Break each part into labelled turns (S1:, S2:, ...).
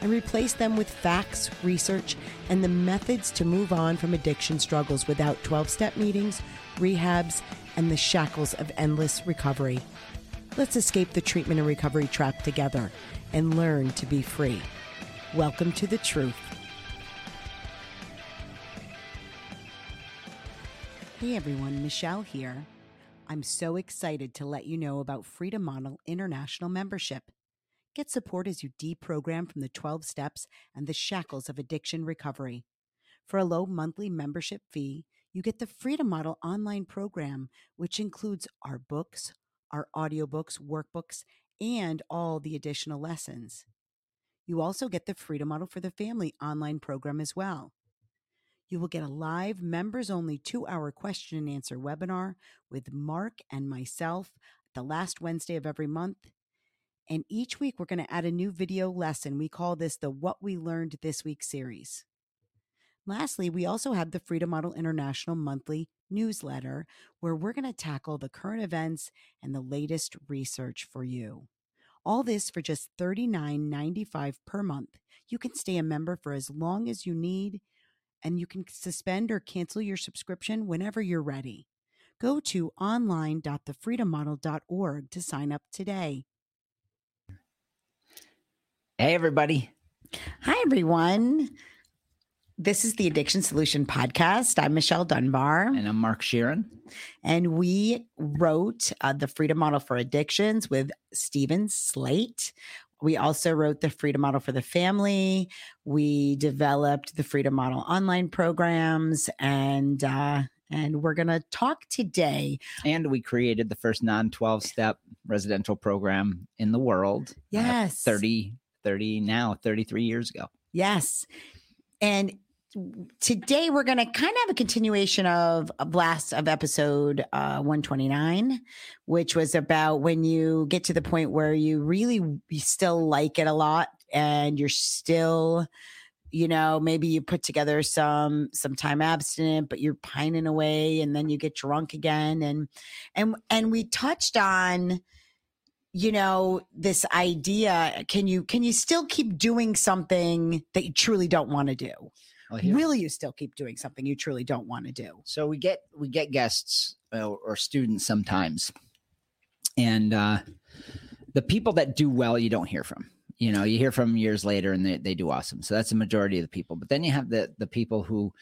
S1: and replace them with facts, research, and the methods to move on from addiction struggles without 12 step meetings, rehabs, and the shackles of endless recovery. Let's escape the treatment and recovery trap together and learn to be free. Welcome to the truth. Hey everyone, Michelle here. I'm so excited to let you know about Freedom Model International membership. Get support as you deprogram from the 12 steps and the shackles of addiction recovery. For a low monthly membership fee, you get the Freedom Model online program, which includes our books, our audiobooks, workbooks, and all the additional lessons. You also get the Freedom Model for the Family online program as well. You will get a live members only two hour question and answer webinar with Mark and myself the last Wednesday of every month and each week, we're going to add a new video lesson. We call this the What We Learned This Week series. Lastly, we also have the Freedom Model International monthly newsletter where we're going to tackle the current events and the latest research for you. All this for just $39.95 per month. You can stay a member for as long as you need, and you can suspend or cancel your subscription whenever you're ready. Go to online.thefreedommodel.org to sign up today.
S2: Hey, everybody.
S1: Hi, everyone. This is the Addiction Solution Podcast. I'm Michelle Dunbar.
S2: And I'm Mark Scheeren.
S1: And we wrote uh, the Freedom Model for Addictions with Steven Slate. We also wrote the Freedom Model for the Family. We developed the Freedom Model online programs and uh, and we're going to talk today.
S2: And we created the first non 12 step residential program in the world.
S1: Uh, yes.
S2: Uh, 30 30 now 33 years ago.
S1: Yes. And today we're going to kind of have a continuation of a blast of episode uh, 129 which was about when you get to the point where you really you still like it a lot and you're still you know maybe you put together some some time abstinent but you're pining away and then you get drunk again and and and we touched on you know this idea can you can you still keep doing something that you truly don't want to do? Will you still keep doing something you truly don't want to do?
S2: So we get we get guests uh, or students sometimes. And uh the people that do well you don't hear from. You know you hear from years later and they, they do awesome. So that's the majority of the people. But then you have the the people who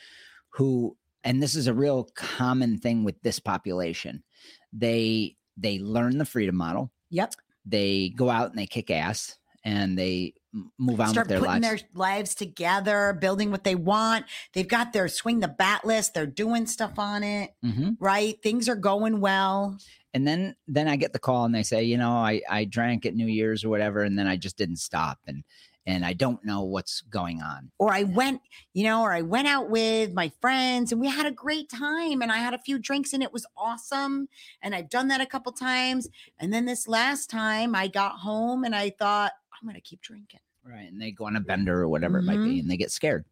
S2: who and this is a real common thing with this population. They they learn the freedom model
S1: Yep.
S2: They go out and they kick ass and they move on
S1: Start
S2: with their
S1: putting
S2: lives.
S1: their lives together, building what they want. They've got their swing the bat list. They're doing stuff on it,
S2: mm-hmm.
S1: right? Things are going well.
S2: And then then I get the call and they say, you know, I I drank at New Year's or whatever, and then I just didn't stop. And and I don't know what's going on.
S1: Or I went, you know, or I went out with my friends and we had a great time and I had a few drinks and it was awesome. And I've done that a couple times. And then this last time I got home and I thought, I'm going to keep drinking.
S2: Right. And they go on a bender or whatever mm-hmm. it might be mm-hmm. and they get scared.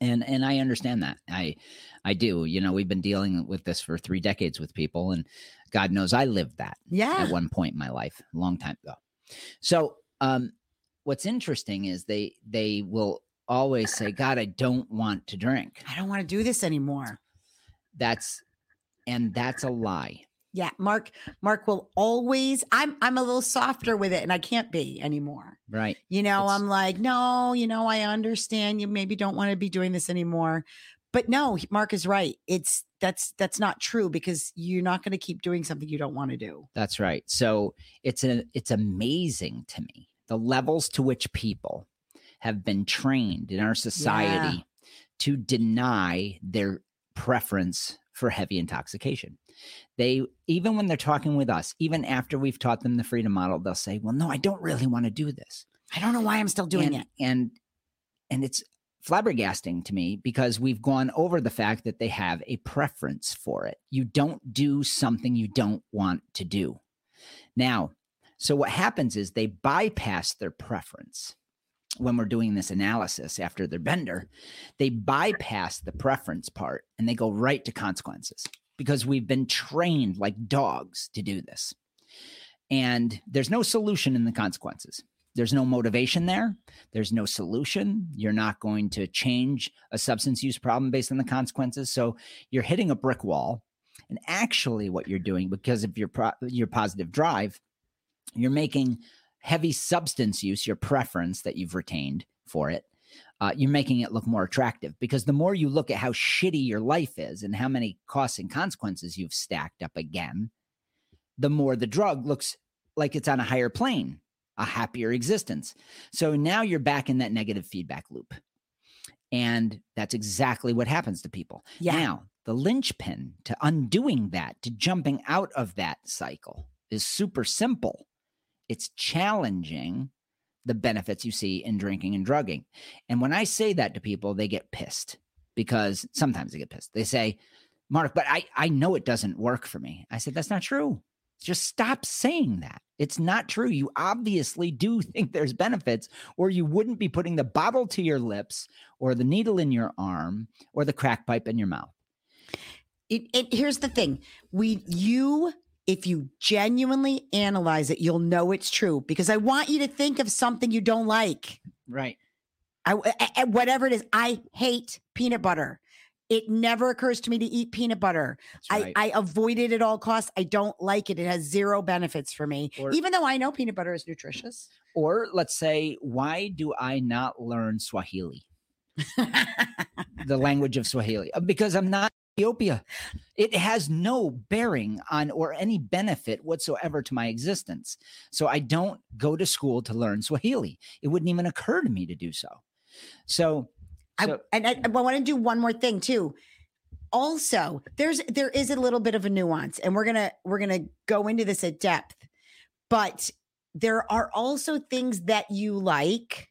S2: And and I understand that. I I do. You know, we've been dealing with this for 3 decades with people and God knows I lived that
S1: yeah.
S2: at one point in my life, a long time ago. So, um what's interesting is they they will always say, God, I don't want to drink.
S1: I don't want to do this anymore.
S2: That's and that's a lie.
S1: Yeah, Mark Mark will always I'm I'm a little softer with it and I can't be anymore.
S2: Right.
S1: You know, it's, I'm like, "No, you know, I understand you maybe don't want to be doing this anymore." But no, Mark is right. It's that's that's not true because you're not going to keep doing something you don't want to do.
S2: That's right. So, it's a it's amazing to me the levels to which people have been trained in our society yeah. to deny their preference for heavy intoxication. They, even when they're talking with us, even after we've taught them the freedom model, they'll say, Well, no, I don't really want to do this.
S1: I don't know why I'm still doing
S2: and,
S1: it.
S2: And, and it's flabbergasting to me because we've gone over the fact that they have a preference for it. You don't do something you don't want to do. Now, so what happens is they bypass their preference when we're doing this analysis after their bender, they bypass the preference part and they go right to consequences because we've been trained like dogs to do this. And there's no solution in the consequences. There's no motivation there. There's no solution. You're not going to change a substance use problem based on the consequences. So you're hitting a brick wall. And actually, what you're doing, because of your pro- your positive drive, you're making heavy substance use, your preference that you've retained for it, uh, you're making it look more attractive because the more you look at how shitty your life is and how many costs and consequences you've stacked up again, the more the drug looks like it's on a higher plane, a happier existence. So now you're back in that negative feedback loop. And that's exactly what happens to people.
S1: Yeah.
S2: Now, the linchpin to undoing that, to jumping out of that cycle is super simple. It's challenging the benefits you see in drinking and drugging. And when I say that to people, they get pissed because sometimes they get pissed. They say, Mark, but I, I know it doesn't work for me. I said, that's not true. Just stop saying that. It's not true. You obviously do think there's benefits, or you wouldn't be putting the bottle to your lips, or the needle in your arm, or the crack pipe in your mouth.
S1: It, it here's the thing. We you if you genuinely analyze it, you'll know it's true because I want you to think of something you don't like.
S2: Right.
S1: I, I- whatever it is, I hate peanut butter. It never occurs to me to eat peanut butter.
S2: Right.
S1: I, I avoid it at all costs. I don't like it. It has zero benefits for me,
S2: Or-
S1: even though I know peanut butter is nutritious.
S2: or let's say, why do I not learn Swahili, the language of Swahili? Uh, Because I'm not Ethiopia. It has no bearing on or any benefit whatsoever to my existence. So I don't go to school to learn Swahili. It wouldn't even occur to me to do so. So,
S1: I, and I, I want to do one more thing too. Also, there's there is a little bit of a nuance, and we're gonna we're gonna go into this at depth. But there are also things that you like,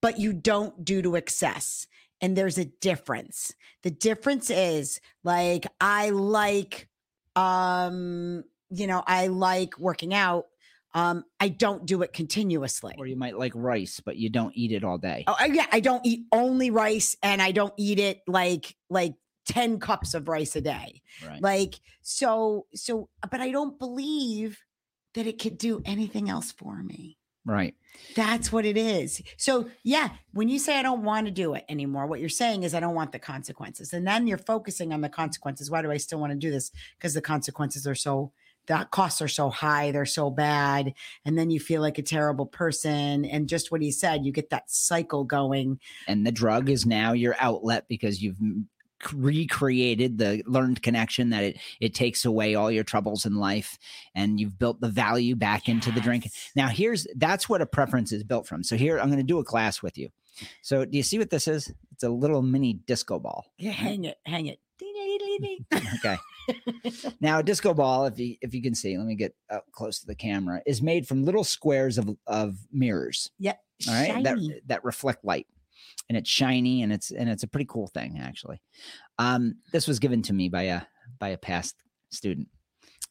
S1: but you don't do to excess. And there's a difference. The difference is like I like um, you know, I like working out. Um, I don't do it continuously.
S2: or you might like rice, but you don't eat it all day.
S1: Oh, yeah, I don't eat only rice and I don't eat it like like 10 cups of rice a day.
S2: Right.
S1: Like so so but I don't believe that it could do anything else for me.
S2: Right.
S1: That's what it is. So, yeah, when you say I don't want to do it anymore, what you're saying is I don't want the consequences. And then you're focusing on the consequences. Why do I still want to do this? Because the consequences are so the costs are so high, they're so bad. And then you feel like a terrible person. And just what he said, you get that cycle going.
S2: and the drug is now your outlet because you've recreated the learned connection that it it takes away all your troubles in life and you've built the value back into the drink. Now here's that's what a preference is built from. So here i'm going to do a class with you. So do you see what this is? It's a little mini disco ball.
S1: Yeah, hang it, hang it.
S2: Okay. Now a disco ball if you if you can see let me get up close to the camera is made from little squares of of mirrors.
S1: Ding.
S2: all right
S1: Shiny.
S2: that that reflect light and it's shiny and it's and it's a pretty cool thing actually. Um this was given to me by a by a past student.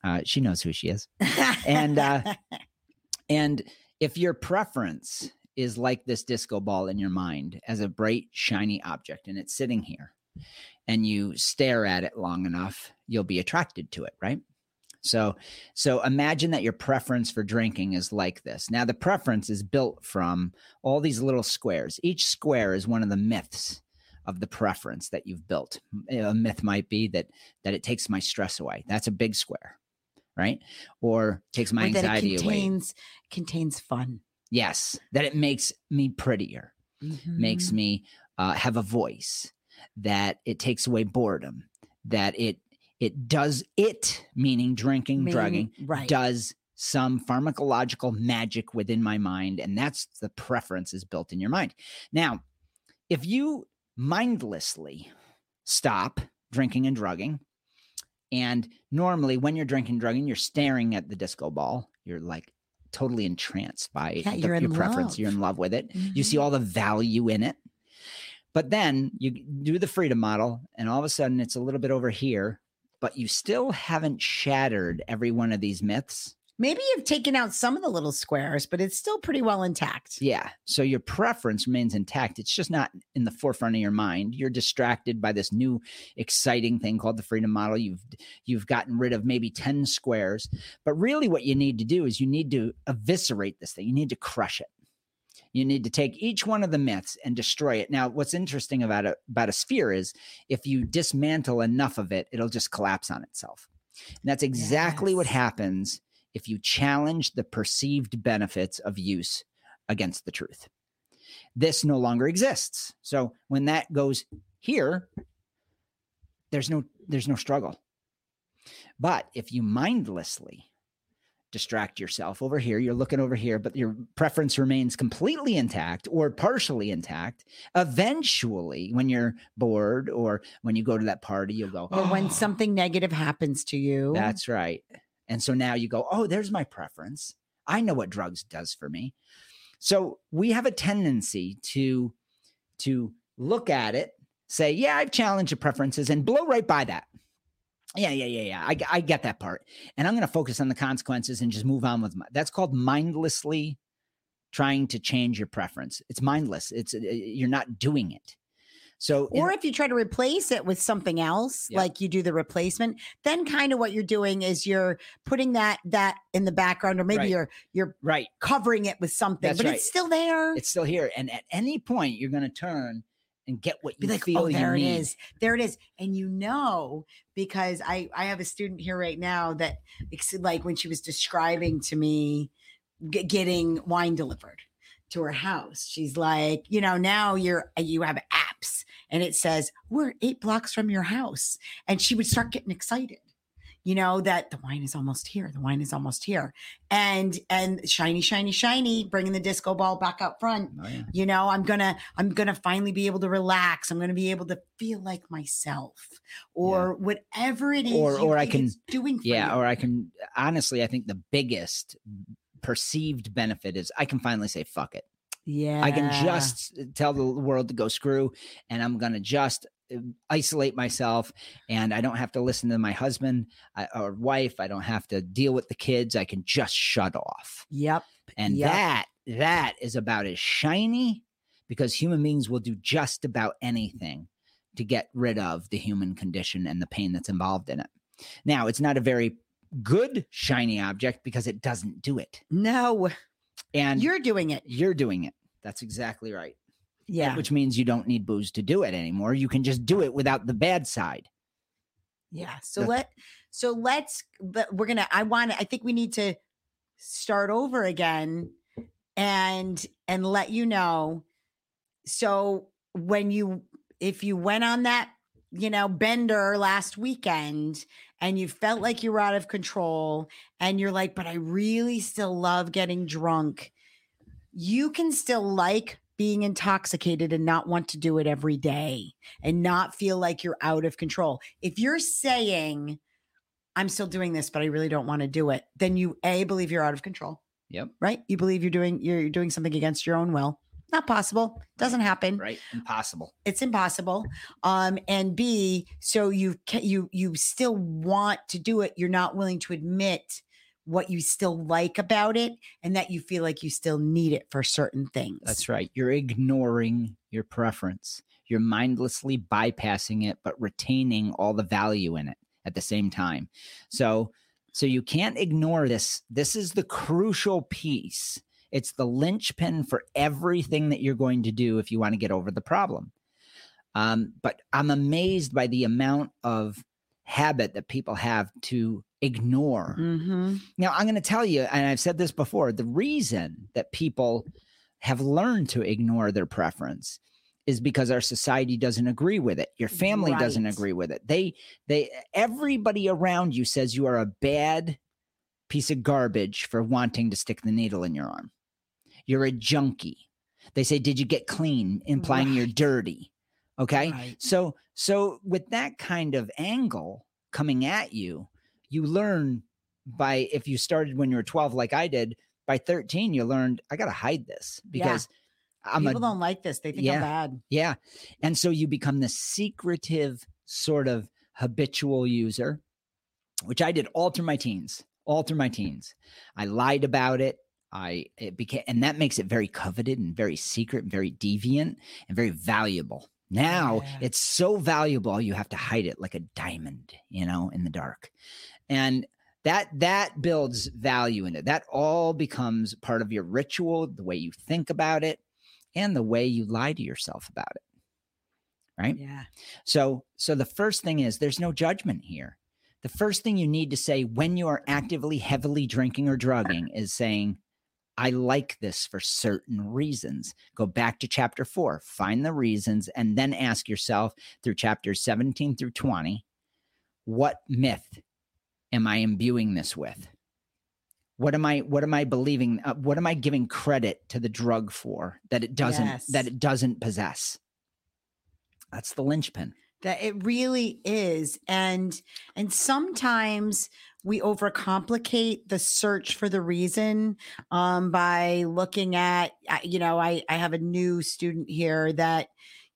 S2: Uh she knows who she is. And, uh, and if your preference is like this disco ball in your mind as a bright shiny object and it's sitting here and you stare at it long enough you'll be attracted to it right so so imagine that your preference for drinking is like this. Now the preference is built from all these little squares. Each square is one of the myths of the preference that you've built. A myth might be that that it takes my stress away. That's a big square right? Or takes my
S1: Or that it
S2: anxiety away.
S1: contains contains fun.
S2: yes that it makes me prettier makes
S1: Mhm.
S2: me uh, have a voice that it takes away boredom that it it does it meaning drinking
S1: Meaning-
S2: drugging
S1: right.
S2: does some pharmacological magic within my mind and that's the preference is built in your mind now if you mindlessly stop drinking and drugging and normally when you're drinking and drugging you're staring at the disco ball you're like totally entranced by
S1: Yeah,
S2: the-
S1: you're
S2: your preference you're in love with it you see
S1: Mhm.
S2: all the value in it But then you do the freedom model, and all of a sudden it's a little bit over here, but you still haven't shattered every one of these myths.
S1: Maybe you've taken out some of the little squares, but it's still pretty well intact.
S2: Yeah. So your preference remains intact. It's just not in the forefront of your mind. You're distracted by this new exciting thing called the freedom model. You've you've gotten rid of maybe 10 squares. But really what you need to do is you need to eviscerate this thing. You need to crush it. You need to take each one of the myths and destroy it. Now, what's interesting about a, about a sphere is if you dismantle enough of it, it'll just collapse on itself. And that's exactly what happens if you challenge the perceived benefits of use against the truth. This no longer exists. So when that goes here, there's no there's no struggle. But if you mindlessly distract yourself over here, you're looking over here, but your preference remains completely intact or partially intact. Eventually, when you're bored or when you go to that party, you'll go,
S1: Or when something negative happens to you.
S2: that's right. And so now you go, oh, there's my preference. I know what drugs does for me. So we have a tendency to to look at it, say, yeah, I've challenged the preferences and blow right by that. Yeah, yeah, yeah, yeah. I, I get that part. And I'm going to focus on the consequences and just move on with my, that's called mindlessly trying to change your preference. It's mindless. It's uh, you're not doing it. So in-
S1: or if you try to replace it with something else,
S2: Yeah.
S1: like you do the replacement, then kind of what you're doing is you're putting that that in the background, or maybe
S2: Right.
S1: you're you're
S2: right,
S1: covering it with something,
S2: That's
S1: but
S2: right.
S1: it's still there.
S2: it's still here. And at any point, you're going to turn and get what you
S1: be like,
S2: feel
S1: oh, there it
S2: need.
S1: is, there it is, and you know because I I have a student here right now that like when she was describing to me g- getting wine delivered to her house, she's like, you know, now you're you have apps and it says we're eight blocks from your house, and she would start getting excited. You know that the wine is almost here. The wine is almost here, and and shiny, shiny, shiny, bringing the disco ball back up front
S2: Oh, yeah.
S1: you know i'm gonna i'm gonna finally be able to relax i'm gonna be able to feel like myself or whatever it is
S2: Or- or I can-
S1: doing for
S2: Yeah,
S1: you.
S2: or I can honestly, I think the biggest perceived benefit is I can finally say fuck it.
S1: yeah
S2: I can just tell the world to go screw, and I'm gonna just uh, isolate myself, and I don't have to listen to my husband or wife. I don't have to deal with the kids. I can just shut off,
S1: yep
S2: and
S1: Yep.
S2: that that is about as shiny because human beings will do just about anything to get rid of the human condition and the pain that's involved in it. Now, it's not a very good shiny object because it doesn't do it.
S1: no
S2: And you're
S1: doing it
S2: you're doing it. That's exactly right.
S1: Yeah
S2: Which means you don't need booze to do it anymore. You can just do it without the bad side.
S1: yeah so let so let's but we're gonna i want i think we need to start over again and and let you know so when you if you went on that you know bender last weekend and you felt like you were out of control and you're like but i really still love getting drunk you can still like being intoxicated and not want to do it every day and not feel like you're out of control. If you're saying i'm still doing this but i really don't want to do it then you a believe you're out of control
S2: Yep.
S1: right? You believe you're doing you're doing something against your own will. Not possible. Doesn't happen.
S2: Right? Impossible.
S1: it's impossible. Um and b so you you you still want to do it. You're not willing to admit what you still like about it and that you feel like you still need it for certain things
S2: That's right. You're ignoring your preference. You're mindlessly bypassing it, but retaining all the value in it at the same time. So, so you can't ignore this. This is the crucial piece. It's the linchpin for everything that you're going to do if you want to get over the problem. Um, but I'm amazed by the amount of habit that people have to ignore
S1: mm-hmm.
S2: now, I'm going to tell you, and I've said this before the reason that people have learned to ignore their preference is because our society doesn't agree with it. Your family doesn't agree with it. They, they, everybody around you says you are a bad piece of garbage for wanting to stick the needle in your arm. You're a junkie. They say, Did you get clean? implying you're dirty. Okay.
S1: Right.
S2: So, so with that kind of angle coming at you, you learn by if you started when you were 12 like I did, by 13 you learned I got to hide this
S1: Yeah.
S2: because I'm
S1: People
S2: a
S1: don't like this. They think
S2: Yeah.
S1: I'm bad.
S2: yeah. And so you become this secretive sort of habitual user, which I did all through my teens, all through my teens. I lied about it. I it became and that makes it very coveted and very secret and very deviant and very valuable. Now
S1: Yeah.
S2: it's so valuable you have to hide it like a diamond, you know, in the dark. And that that builds value in it. That all becomes part of your ritual, the way you think about it, and the way you lie to yourself about it. Right?
S1: Yeah.
S2: So so the first thing is there's no judgment here. The first thing you need to say when you are actively heavily drinking or drugging is saying I like this for certain reasons. Go back to chapter 4, find the reasons and then ask yourself through chapters 17 through 20 what myth am I imbuing this with? What am I what am I believing uh, what am I giving credit to the drug for that it doesn't
S1: Yes.
S2: that it doesn't possess? That's the linchpin.
S1: that it really is and and sometimes we overcomplicate the search for the reason um by looking at you know i i have a new student here that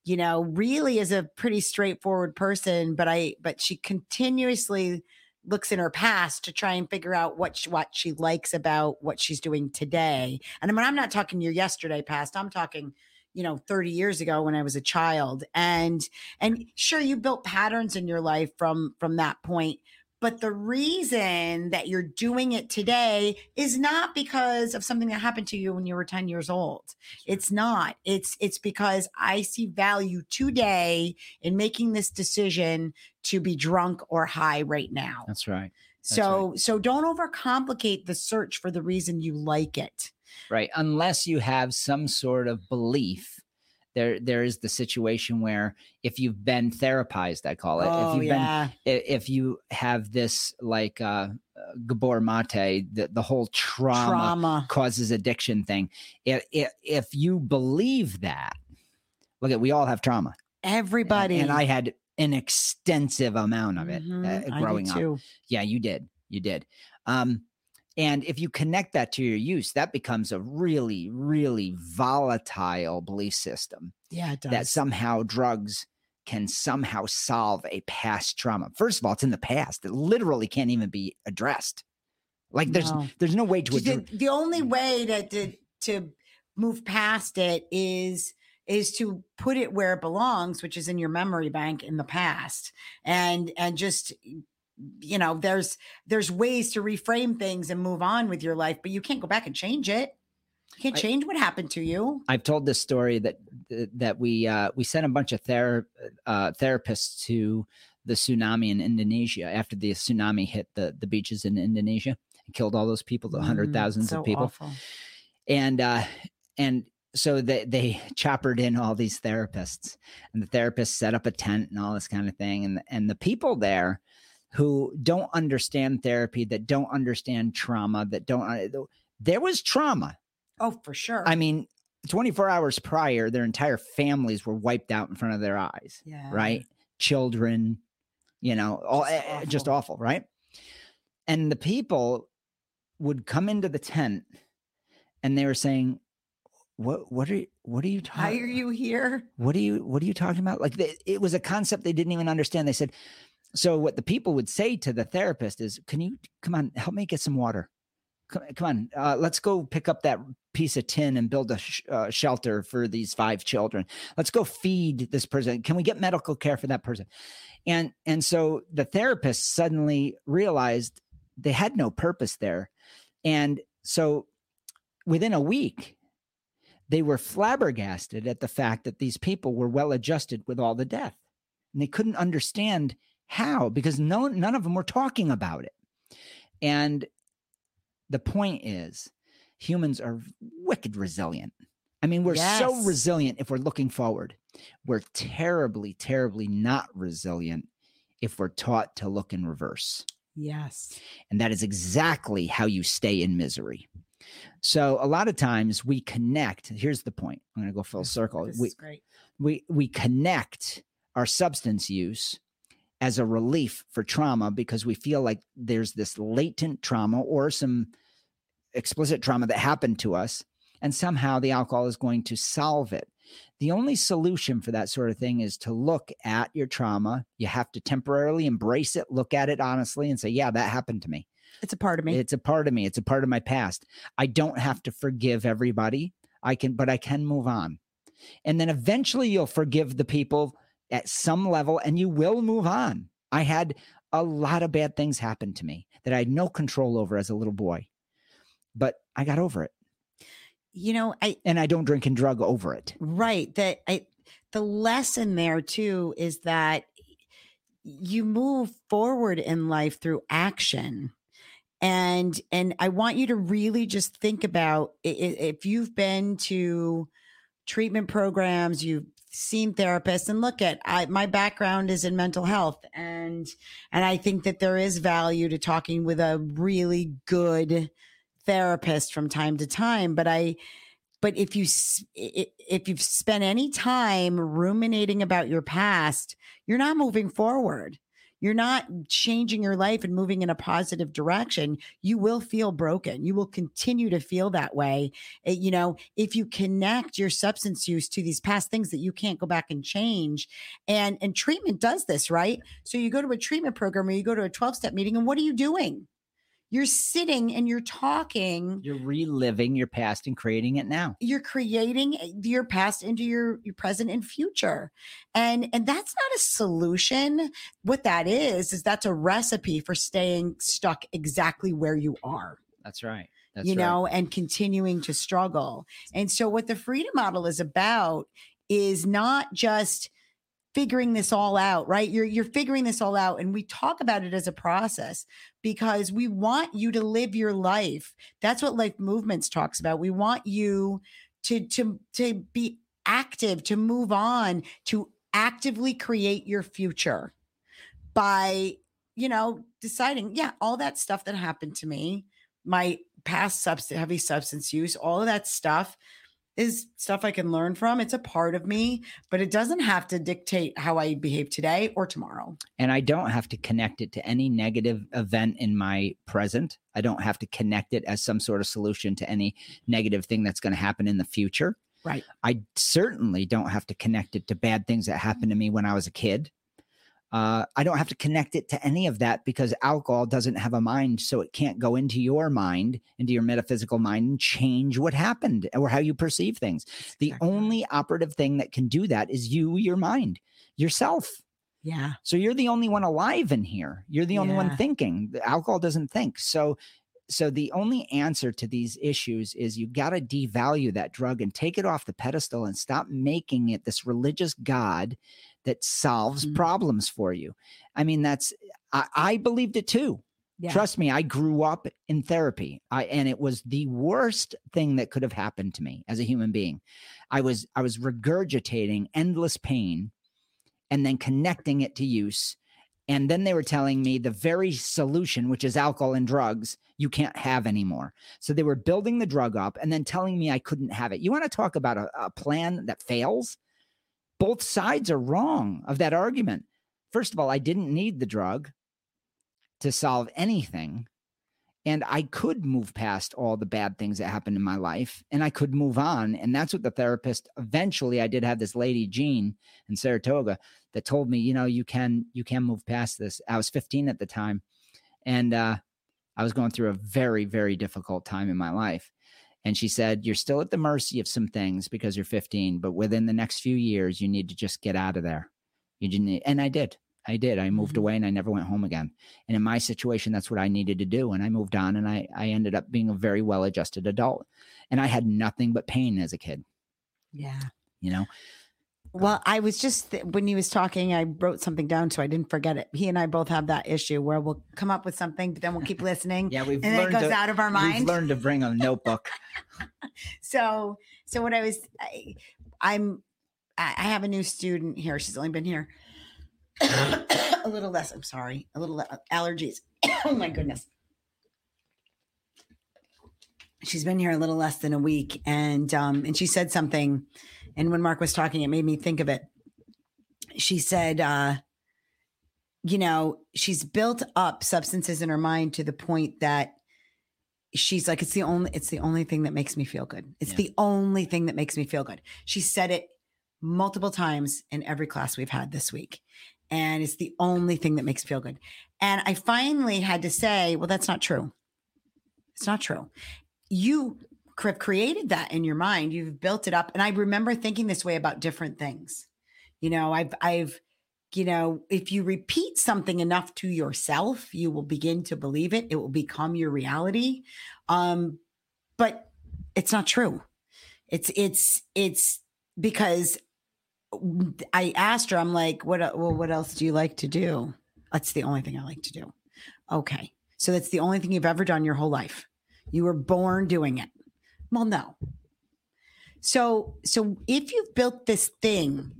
S1: you know really is a pretty straightforward person but i but she continuously looks in her past to try and figure out what she, what she likes about what she's doing today. And I mean, i'm not talking your yesterday past i'm talking you know 30 years ago when i was a child. And and sure you built patterns in your life from from that point but the reason that you're doing it today is not because of something that happened to you when you were 10 years old. It's not. It's it's because i see value today in making this decision to be drunk or high right now.
S2: That's right. That's
S1: so so don't overcomplicate the search for the reason you like it.
S2: Right. Unless you have some sort of belief there there is the situation where if you've been therapized i call it
S1: oh
S2: if you've
S1: yeah.
S2: been if you have this like uh, uh gabor mate the, the whole trauma,
S1: trauma.
S2: causes addiction thing. If, if if you believe that look at we all have trauma.
S1: Everybody.
S2: and, i had an extensive amount of it
S1: Mhm,
S2: uh, growing up. yeah you did. You did. Um and if you connect that to your use that becomes a really really volatile belief system
S1: yeah it does.
S2: that somehow drugs can somehow solve a past trauma. First of all it's in the past. It literally can't even be addressed. Like there's
S1: No.
S2: there's no way to
S1: the,
S2: address
S1: the only mm. way to, to to move past it is is to put it where it belongs which is in your memory bank in the past. And and just you know there's there's ways to reframe things and move on with your life but you can't go back and change it. You can't
S2: I-
S1: change what happened to you.
S2: I've told this story that that we uh, we sent a bunch of ther- uh, therapists to the tsunami in Indonesia after the tsunami hit the the beaches in Indonesia and killed all those people, the hundred
S1: Mm,
S2: thousands
S1: so
S2: of people,
S1: awful.
S2: and uh, and so they they choppered in all these therapists, and the therapists set up a tent and all this kind of thing, and and the people there who don't understand therapy, that don't understand trauma, that don't uh, there was trauma
S1: oh for sure
S2: I mean, 24 hours prior, their entire families were wiped out in front of their eyes,
S1: yeah
S2: right? Children, you know, all
S1: Just
S2: eh, eh, just
S1: awful.
S2: awful, right? And the people would come into the tent and they were saying, "What what are you, what are you
S1: why
S2: talking
S1: are you here
S2: what are you what are you talking about like they, it was a concept they didn't even understand they said so what the people would say to the therapist is can you come on help me get some water. Come, come on uh, let's go pick up that piece of tin and build a sh- uh, shelter for these five children. Let's go feed this person. Can we get medical care for that person? And and so the therapist suddenly realized they had no purpose there. And so within a week they were flabbergasted at the fact that these people were well adjusted with all the death. And they couldn't understand how because no none of them were talking about it and the point is humans are wicked resilient i mean we're so resilient if we're looking forward we're terribly terribly not resilient if we're taught to look in reverse
S1: yes
S2: and that is exactly how you stay in misery. So a lot of times we connect. Here's the point. I'm going to go full
S1: This-
S2: circle.
S1: this
S2: We,
S1: is great
S2: we we connect our substance use as a relief for trauma because we feel like there's this latent trauma or some explicit trauma that happened to us and somehow the alcohol is going to solve it. The only solution for that sort of thing is to look at your trauma. You have to temporarily embrace it, look at it honestly, and say, Yeah, that happened to me.
S1: It's a part of me.
S2: It's a part of me. It's a part of my past. I don't have to forgive everybody. I can, but I can move on. And then eventually you'll forgive the people at some level and you will move on. I had a lot of bad things happen to me that I had no control over as a little boy, but I got over it.
S1: You know, I
S2: and I don't drink and drug over it.
S1: Right. That I the lesson there too is that you move forward in life through action and and i want you to really just think about if you've been to treatment programs you've seen therapists and look at I, my background is in mental health and and i think that there is value to talking with a really good therapist from time to time but i but if you if you've spent any time ruminating about your past you're not moving forward you're not changing your life and moving in a positive direction, you will feel broken. You will continue to feel that way. Eh, you know, if you connect your substance use to these past things that you can't go back and change, and and treatment does this, right? So you go to a treatment program or you go to a 12 step meeting, and what are you doing? You're sitting and you're talking.
S2: You're reliving your past and creating it now.
S1: You're creating eh, your past into your, your present and future. And and that's not a solution. What that is is that's a recipe for staying stuck exactly where you are.
S2: That's right. That's
S1: you
S2: right.
S1: know and continuing to struggle. And so what the freedom model is about is not just figuring this all out, right? You're you're figuring this all out and we talk about it as a process because we want you to live your life. That's what life movements talks about. We want you to to to be active, to move on, to actively create your future by, you know, deciding, yeah, all that stuff that happened to me, my past substance heavy substance use, all of that stuff is stuff I can learn from. It's a part of me, but it doesn't have to dictate how I behave today or tomorrow.
S2: And I don't have to connect it to any negative event in my present. I don't have to connect it as some sort of solution to any negative thing that's going to happen in the future.
S1: Right.
S2: I certainly don't have to connect it to bad things that happened to me when I was a kid. Uh, I don't have to connect it to any of that because alcohol doesn't have a mind. So it can't go into your mind, into your metaphysical mind, and change what happened or how you perceive things. The only operative thing that can do that is you, your mind, yourself.
S1: Yeah.
S2: So you're the only one alive in here. You're the only yeah. one thinking. The alcohol doesn't think. So so the only answer to these issues is you got to devalue that drug and take it off the pedestal and stop making it this religious god that solves mm-hmm. problems for you. I mean, that's I, I believed it too. Yeah. Trust me, I grew up in therapy. I and it was the worst thing that could have happened to me as a human being. I was I was regurgitating endless pain and then connecting it to use. And then they were telling me the very solution, which is alcohol and drugs, you can't have anymore. So they were building the drug up and then telling me I couldn't have it. You want to talk about a, a plan that fails? Both sides are wrong of that argument. First of all, I didn't need the drug to solve anything. And I could move past all the bad things that happened in my life and I could move on. And that's what the therapist eventually I did have this lady, Jean in Saratoga, that told me, you know, you can you can move past this. I was 15 at the time. And uh, I was going through a very, very difficult time in my life. And she said, You're still at the mercy of some things because you're 15, but within the next few years, you need to just get out of there. You didn't, and I did. I did. I moved mm-hmm. away and I never went home again. And in my situation, that's what I needed to do. And I moved on and I, I ended up being a very well adjusted adult. And I had nothing but pain as a kid.
S1: Yeah.
S2: You know,
S1: well, I was just when he was talking, I wrote something down so I didn't forget it. He and I both have that issue where we'll come up with something, but then we'll keep listening.
S2: yeah, we've
S1: and
S2: learned
S1: it goes
S2: to,
S1: out of our mind.
S2: We've learned to bring a notebook.
S1: so, so what I was, I, I'm, I have a new student here. She's only been here a little less. I'm sorry, a little allergies. oh my goodness. She's been here a little less than a week, and um, and she said something and when Mark was talking, it made me think of it. She said, uh, you know, she's built up substances in her mind to the point that she's like, it's the only, it's the only thing that makes me feel good. It's
S2: Yeah.
S1: the only thing that makes me feel good. She said it multiple times in every class we've had this week. And it's the only thing that makes me feel good. And I finally had to say, well, that's not true. It's not true. You have created that in your mind. You've built it up. And I remember thinking this way about different things. You know, I've, I've, you know, if you repeat something enough to yourself, you will begin to believe it. It will become your reality. Um, but it's not true. It's, it's, it's because I asked her, I'm like, what, well, what else do you like to do? That's the only thing I like to do. Okay. So that's the only thing you've ever done your whole life. You were born doing it. Well, no. So, so if you've built this thing,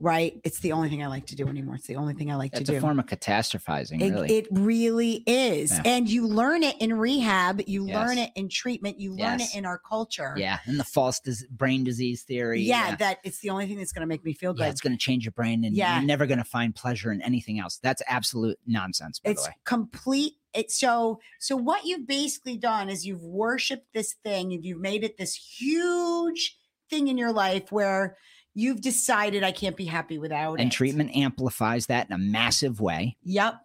S1: right? It's the only thing I like to do anymore. It's the only thing I like
S2: That's
S1: to do.
S2: It's a form of catastrophizing,
S1: It,
S2: really.
S1: it really is.
S2: Yeah.
S1: And you learn it in rehab, you learn it in treatment, you learn
S2: Yes.
S1: it in our culture.
S2: yeah, and the false dis- brain disease theory.
S1: Yeah, that it's the only thing that's going to make me feel
S2: yeah,
S1: good.
S2: it's going to change your brain, and
S1: Yeah.
S2: you're never going to find pleasure in anything else. That's absolute nonsense. By
S1: it's
S2: the way,
S1: complete it's so so what you've basically done is you've worshiped this thing you've, you've made it this huge thing in your life where you've decided i can't be happy without it.
S2: and treatment amplifies that in a massive way.
S1: yep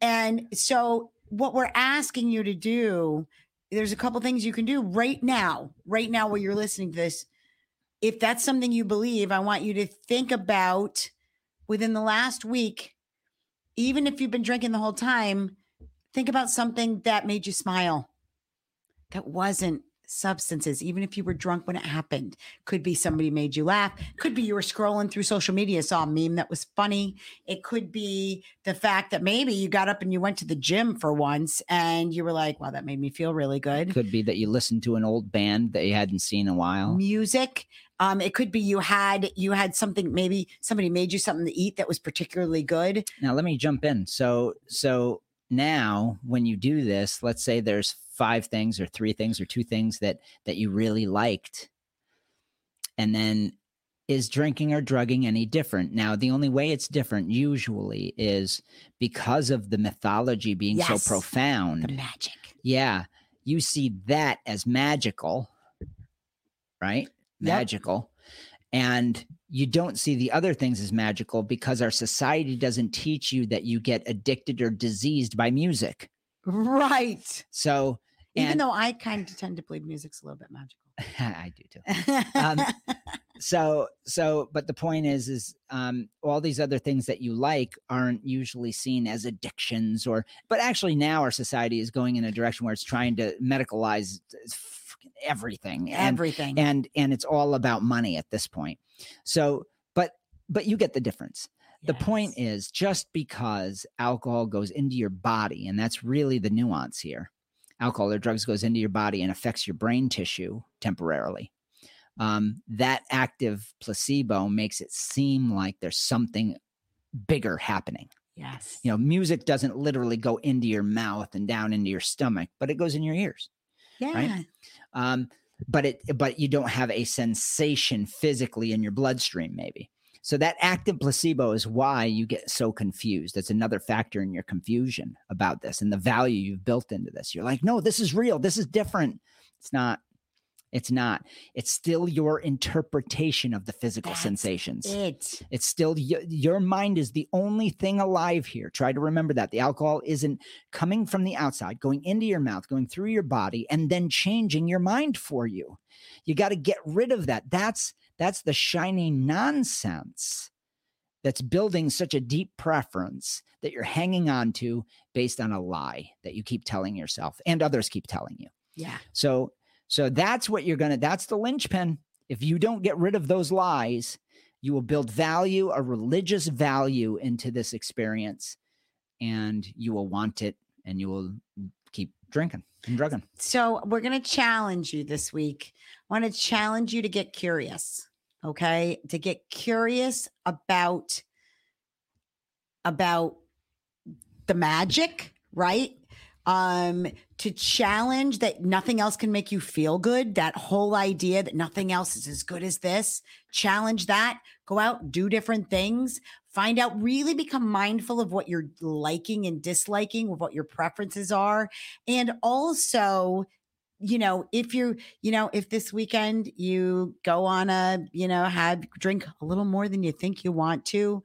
S1: and so what we're asking you to do there's a couple things you can do right now right now while you're listening to this. If that's something you believe i want you to think about within the last week even if you've been drinking the whole time think about something that made you smile that wasn't substances even if you were drunk when it happened. Could be somebody made you laugh. Could be you were scrolling through social media saw a meme that was funny. It could be the fact that maybe you got up and you went to the gym for once and you were like wow that made me feel really good.
S2: It Could be that you listened to an old band that you hadn't seen in a while.
S1: music um it could be you had you had something maybe somebody made you something to eat that was particularly good.
S2: Now let me jump in. So so now when you do this, let's say there's five things or three things or two things that that you really liked. And then is drinking or drugging any different? Now the only way it's different usually is because of the mythology being
S1: Yes.
S2: so profound.
S1: the magic
S2: Yeah, you see that as magical, right?
S1: Yep.
S2: Magical. And you don't see the other things as magical because our society doesn't teach you that you get addicted or diseased by music.
S1: right
S2: So,
S1: even
S2: and
S1: though i kind of tend to believe music's a little bit magical
S2: I do too. Um, So, so, but the point is, is um, all these other things that you like aren't usually seen as addictions or, but actually now our society is going in a direction where it's trying to medicalize everything. And
S1: everything
S2: and and it's all about money at this point so but but you get the difference the point is just because alcohol goes into your body and that's really the nuance here alcohol or drugs goes into your body and affects your brain tissue temporarily. Um, that active placebo makes it seem like there's something bigger happening.
S1: Yes.
S2: You know music doesn't literally go into your mouth and down into your stomach but it goes in your ears
S1: yeah.
S2: Um, but it but you don't have a sensation physically in your bloodstream maybe so that active placebo is why you get so confused. That's another factor in your confusion about this and the value you've built into this. You're like no this is real. This is different. It's not. It's not. It's still your interpretation of the physical
S1: That's
S2: sensations.
S1: it.
S2: It's still y- your mind is the only thing alive here. Try to remember that. The alcohol isn't coming from the outside, going into your mouth, going through your body, and then changing your mind for you. You got to get rid of that. That's that's the shiny nonsense that's building such a deep preference that you're hanging on to based on a lie that you keep telling yourself and others keep telling you.
S1: yeah
S2: So so that's what you're gonna that's the linchpin. If you don't get rid of those lies, you will build value, a religious value into this experience, and you will want it and you will keep drinking and drugging.
S1: So we're going to challenge you this week. I want to challenge you to get curious. Okay? To get curious about about the magic, right? Um to challenge that nothing else can make you feel good, that whole idea that nothing else is as good as this. Challenge that. Go out, do different things. Find out, really become mindful of what you're liking and disliking, of what your preferences are and also you know, if you're, you know, if this weekend you go on a, you know, have drink a little more than you think you want to,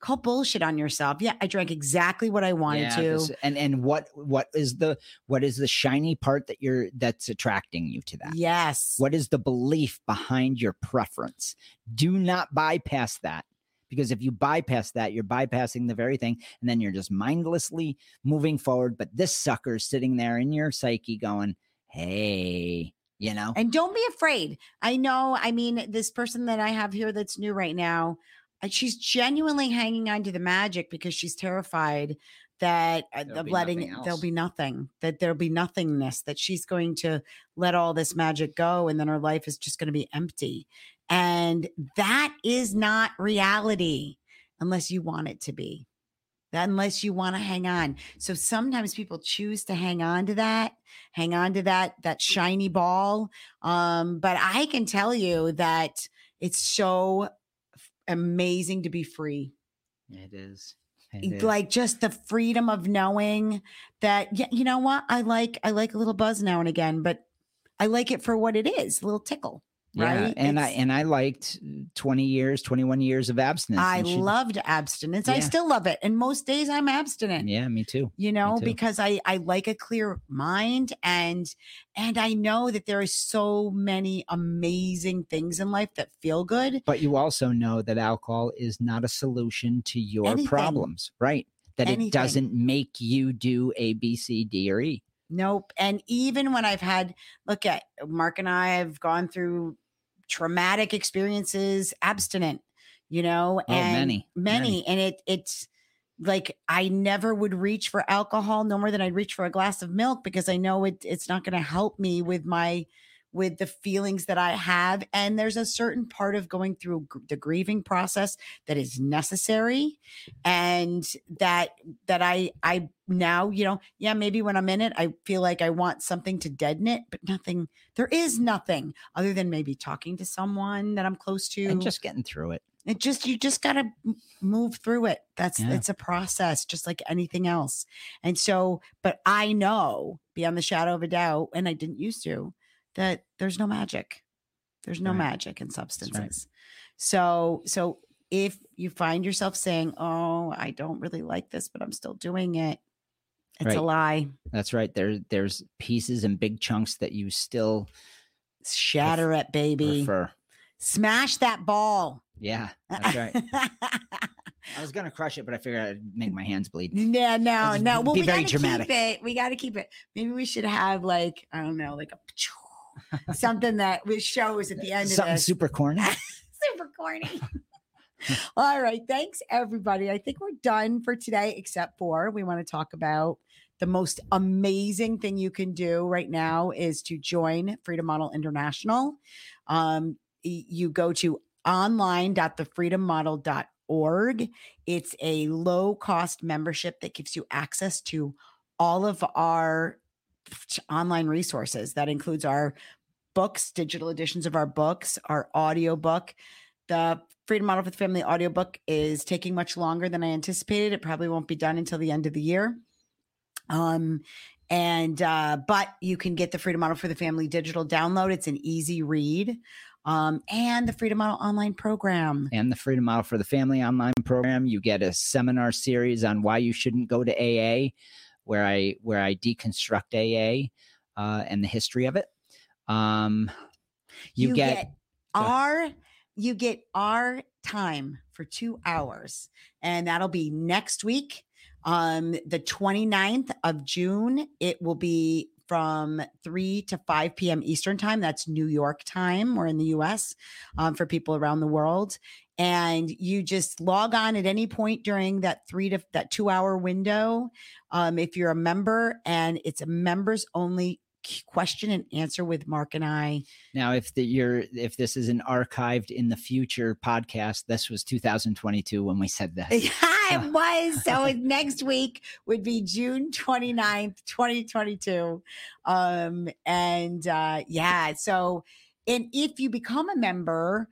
S1: call bullshit on yourself. Yeah, I drank exactly what I wanted
S2: Yeah,
S1: to.
S2: this- and and what what is the what is the shiny part that you're that's attracting you to that?
S1: Yes.
S2: What is the belief behind your preference? Do not bypass that. Because if you bypass that, you're bypassing the very thing, and then you're just mindlessly moving forward. But this sucker's sitting there in your psyche going, Hey, you know,
S1: And don't be afraid. I know, I mean, this person that I have here that's new right now, uh, she's genuinely hanging on to the magic because she's terrified that uh,
S2: There'll
S1: of letting there'll be nothing, that there'll be nothingness, that she's going to let all this magic go and then her life is just going to be empty. And that is not reality unless you want it to be. That unless you want to hang on. So sometimes people choose to hang on to that, hang on to that that shiny ball. Um, but I can tell you that it's so f- amazing to be free.
S2: it is.
S1: Like just the freedom of knowing that yeah, you know what? I like I like a little buzz now and again, but I like it for what it is, a little tickle.
S2: Yeah,
S1: right?
S2: and I and I liked 20 years, 21 years of abstinence.
S1: I
S2: she-
S1: loved abstinence. I still love it. And most days I'm abstinent.
S2: Yeah, me too.
S1: you know
S2: too.
S1: because i i like a clear mind and and i know that there are so many amazing things in life that feel good
S2: But you also know that alcohol is not a solution to your
S1: Anything.
S2: problems, right? That
S1: Anything.
S2: it doesn't make you do A, B, C, D, or E.
S1: nope and even when i've had look at mark and i have gone through traumatic experiences abstinent you know
S2: Oh,
S1: and
S2: many,
S1: many
S2: many.
S1: and it it's like i never would reach for alcohol no more than i'd reach for a glass of milk because i know it it's not going to help me with my with the feelings that i have and there's a certain part of going through gr- the grieving process that is necessary and that that i i now you know yeah maybe when i'm in it i feel like i want something to deaden it but nothing there is nothing other than maybe talking to someone that i'm close to
S2: And just getting through it.
S1: it just you just got to move through it that's
S2: Yeah.
S1: it's a process just like anything else and so but i know beyond the shadow of a doubt and i didn't used to that there's no magic there's no
S2: Right.
S1: magic in substances so so if you find yourself saying oh i don't really like this but i'm still doing it it's
S2: Right.
S1: a lie
S2: That's right. There, there's pieces and big chunks that you still
S1: shatter it baby smash that ball
S2: Yeah, that's right. I was gonna crush it, but I figured I'd make my hands bleed.
S1: Yeah, no, no. Well, we gotta
S2: dramatic.
S1: keep it. We got to keep it. Maybe we should have like I don't know, like a something that we shows at the end
S2: Something
S1: of this.
S2: super corny.
S1: Super corny. All right, thanks everybody. I think we're done for today, except for we want to talk about the most amazing thing you can do right now is to join Freedom Model International. Um, you go to online.thefreedommodel.org. It's a low cost membership that gives you access to all of our online resources. That includes our books, digital editions of our books, our audio book. The Freedom Model for the Family audiobook is taking much longer than I anticipated. It probably won't be done until the end of the year. Um, and uh, but you can get the Freedom Model for the Family digital download. It's an easy read. Um, and the Freedom Model online program.
S2: and the Freedom Model for the Family online program. You get a seminar series on why you shouldn't go to AA, where I where I deconstruct AA uh, and the history of it. Um, you, get, Go ahead.
S1: our you get our time for two hours and that'll be next week um the 29th of june it will be from 3 to 5 p.m eastern time. That's new york time. We're in the us um, for people around the world. And you just log on at any point during that three to that two hour window um, if you're a member and it's a members only question and answer with mark and i
S2: now if the you're if this is an archived in the future podcast, this was 2022 when we said this.
S1: Yeah, it was. So next week would be June 29th, 2022. Um, and uh, yeah, so and if you become a member,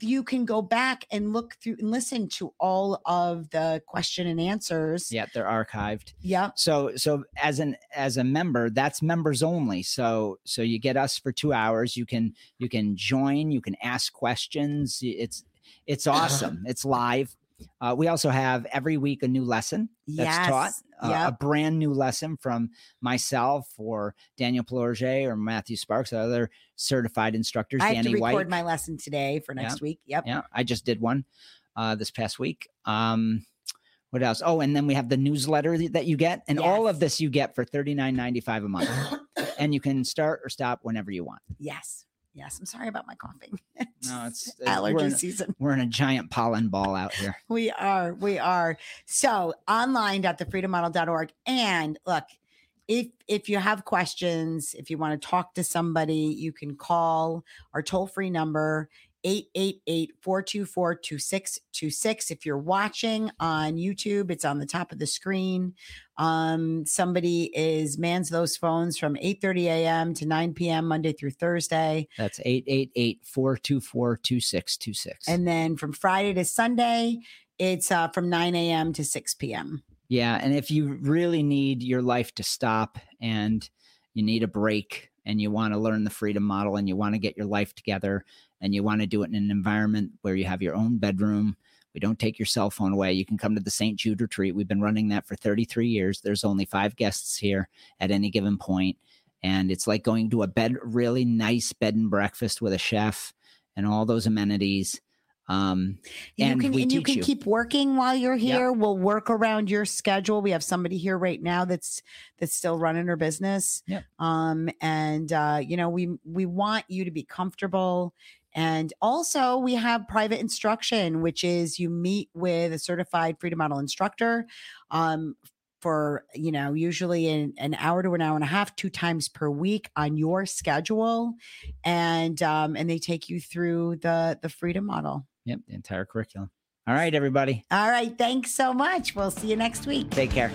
S1: you can go back and look through and listen to all of the question and answers.
S2: Yeah, they're archived.
S1: Yeah.
S2: So so as an as a member, that's members only. So so you get us for 2 hours. You can you can join, you can ask questions. It's it's awesome. It's live. Uh, we also have every week a new lesson that's
S1: yes.
S2: taught, uh,
S1: Yep.
S2: a brand new lesson from myself or Daniel Pelorge or Matthew Sparks, other certified instructors.
S1: I have
S2: Danny
S1: to record
S2: White.
S1: my lesson today for
S2: Yeah.
S1: next week. Yep.
S2: Yeah, I just did one uh, this past week. Um, what else? Oh, and then we have the newsletter that you get, and all of this you get for thirty nine ninety five a month, and you can start or stop whenever you want.
S1: Yes. Yes. I'm sorry about my coughing.
S2: No, it's, it's
S1: allergy
S2: we're in,
S1: season.
S2: we're in a giant pollen ball out here.
S1: We are. We are. So online.thefreedommodel.org. And look, if if you have questions, if you want to talk to somebody, you can call our toll-free number 888-424-2626. If you're watching on YouTube, it's on the top of the screen. Um, somebody is mans those phones from 8:30 a.m. to 9 p.m. Monday through Thursday.
S2: That's 888 424 2626.
S1: And then from Friday to Sunday, it's uh, from 9 a.m. to 6 p.m.
S2: Yeah. And if you really need your life to stop and you need a break and you want to learn the freedom model and you want to get your life together and you want to do it in an environment where you have your own bedroom, we don't take your cell phone away. You can come to the St. Jude retreat. We've been running that for 33 years. There's only five guests here at any given point, And it's like going to a bed, really nice bed and breakfast with a chef and all those amenities. Um,
S1: And, you can
S2: we
S1: and you can
S2: you.
S1: keep working while you're here. We'll work around your schedule. We have somebody here right now that's that's still running her business.
S2: Yep.
S1: Um, and uh, you know, we we want you to be comfortable. And also we have private instruction, which is you meet with a certified freedom model instructor um for you know usually an, an hour to an hour and a half two times per week on your schedule and um and they take you through the the freedom model
S2: yep, the entire curriculum. All right, everybody.
S1: all right. Thanks so much. We'll see you next week.
S2: Take care.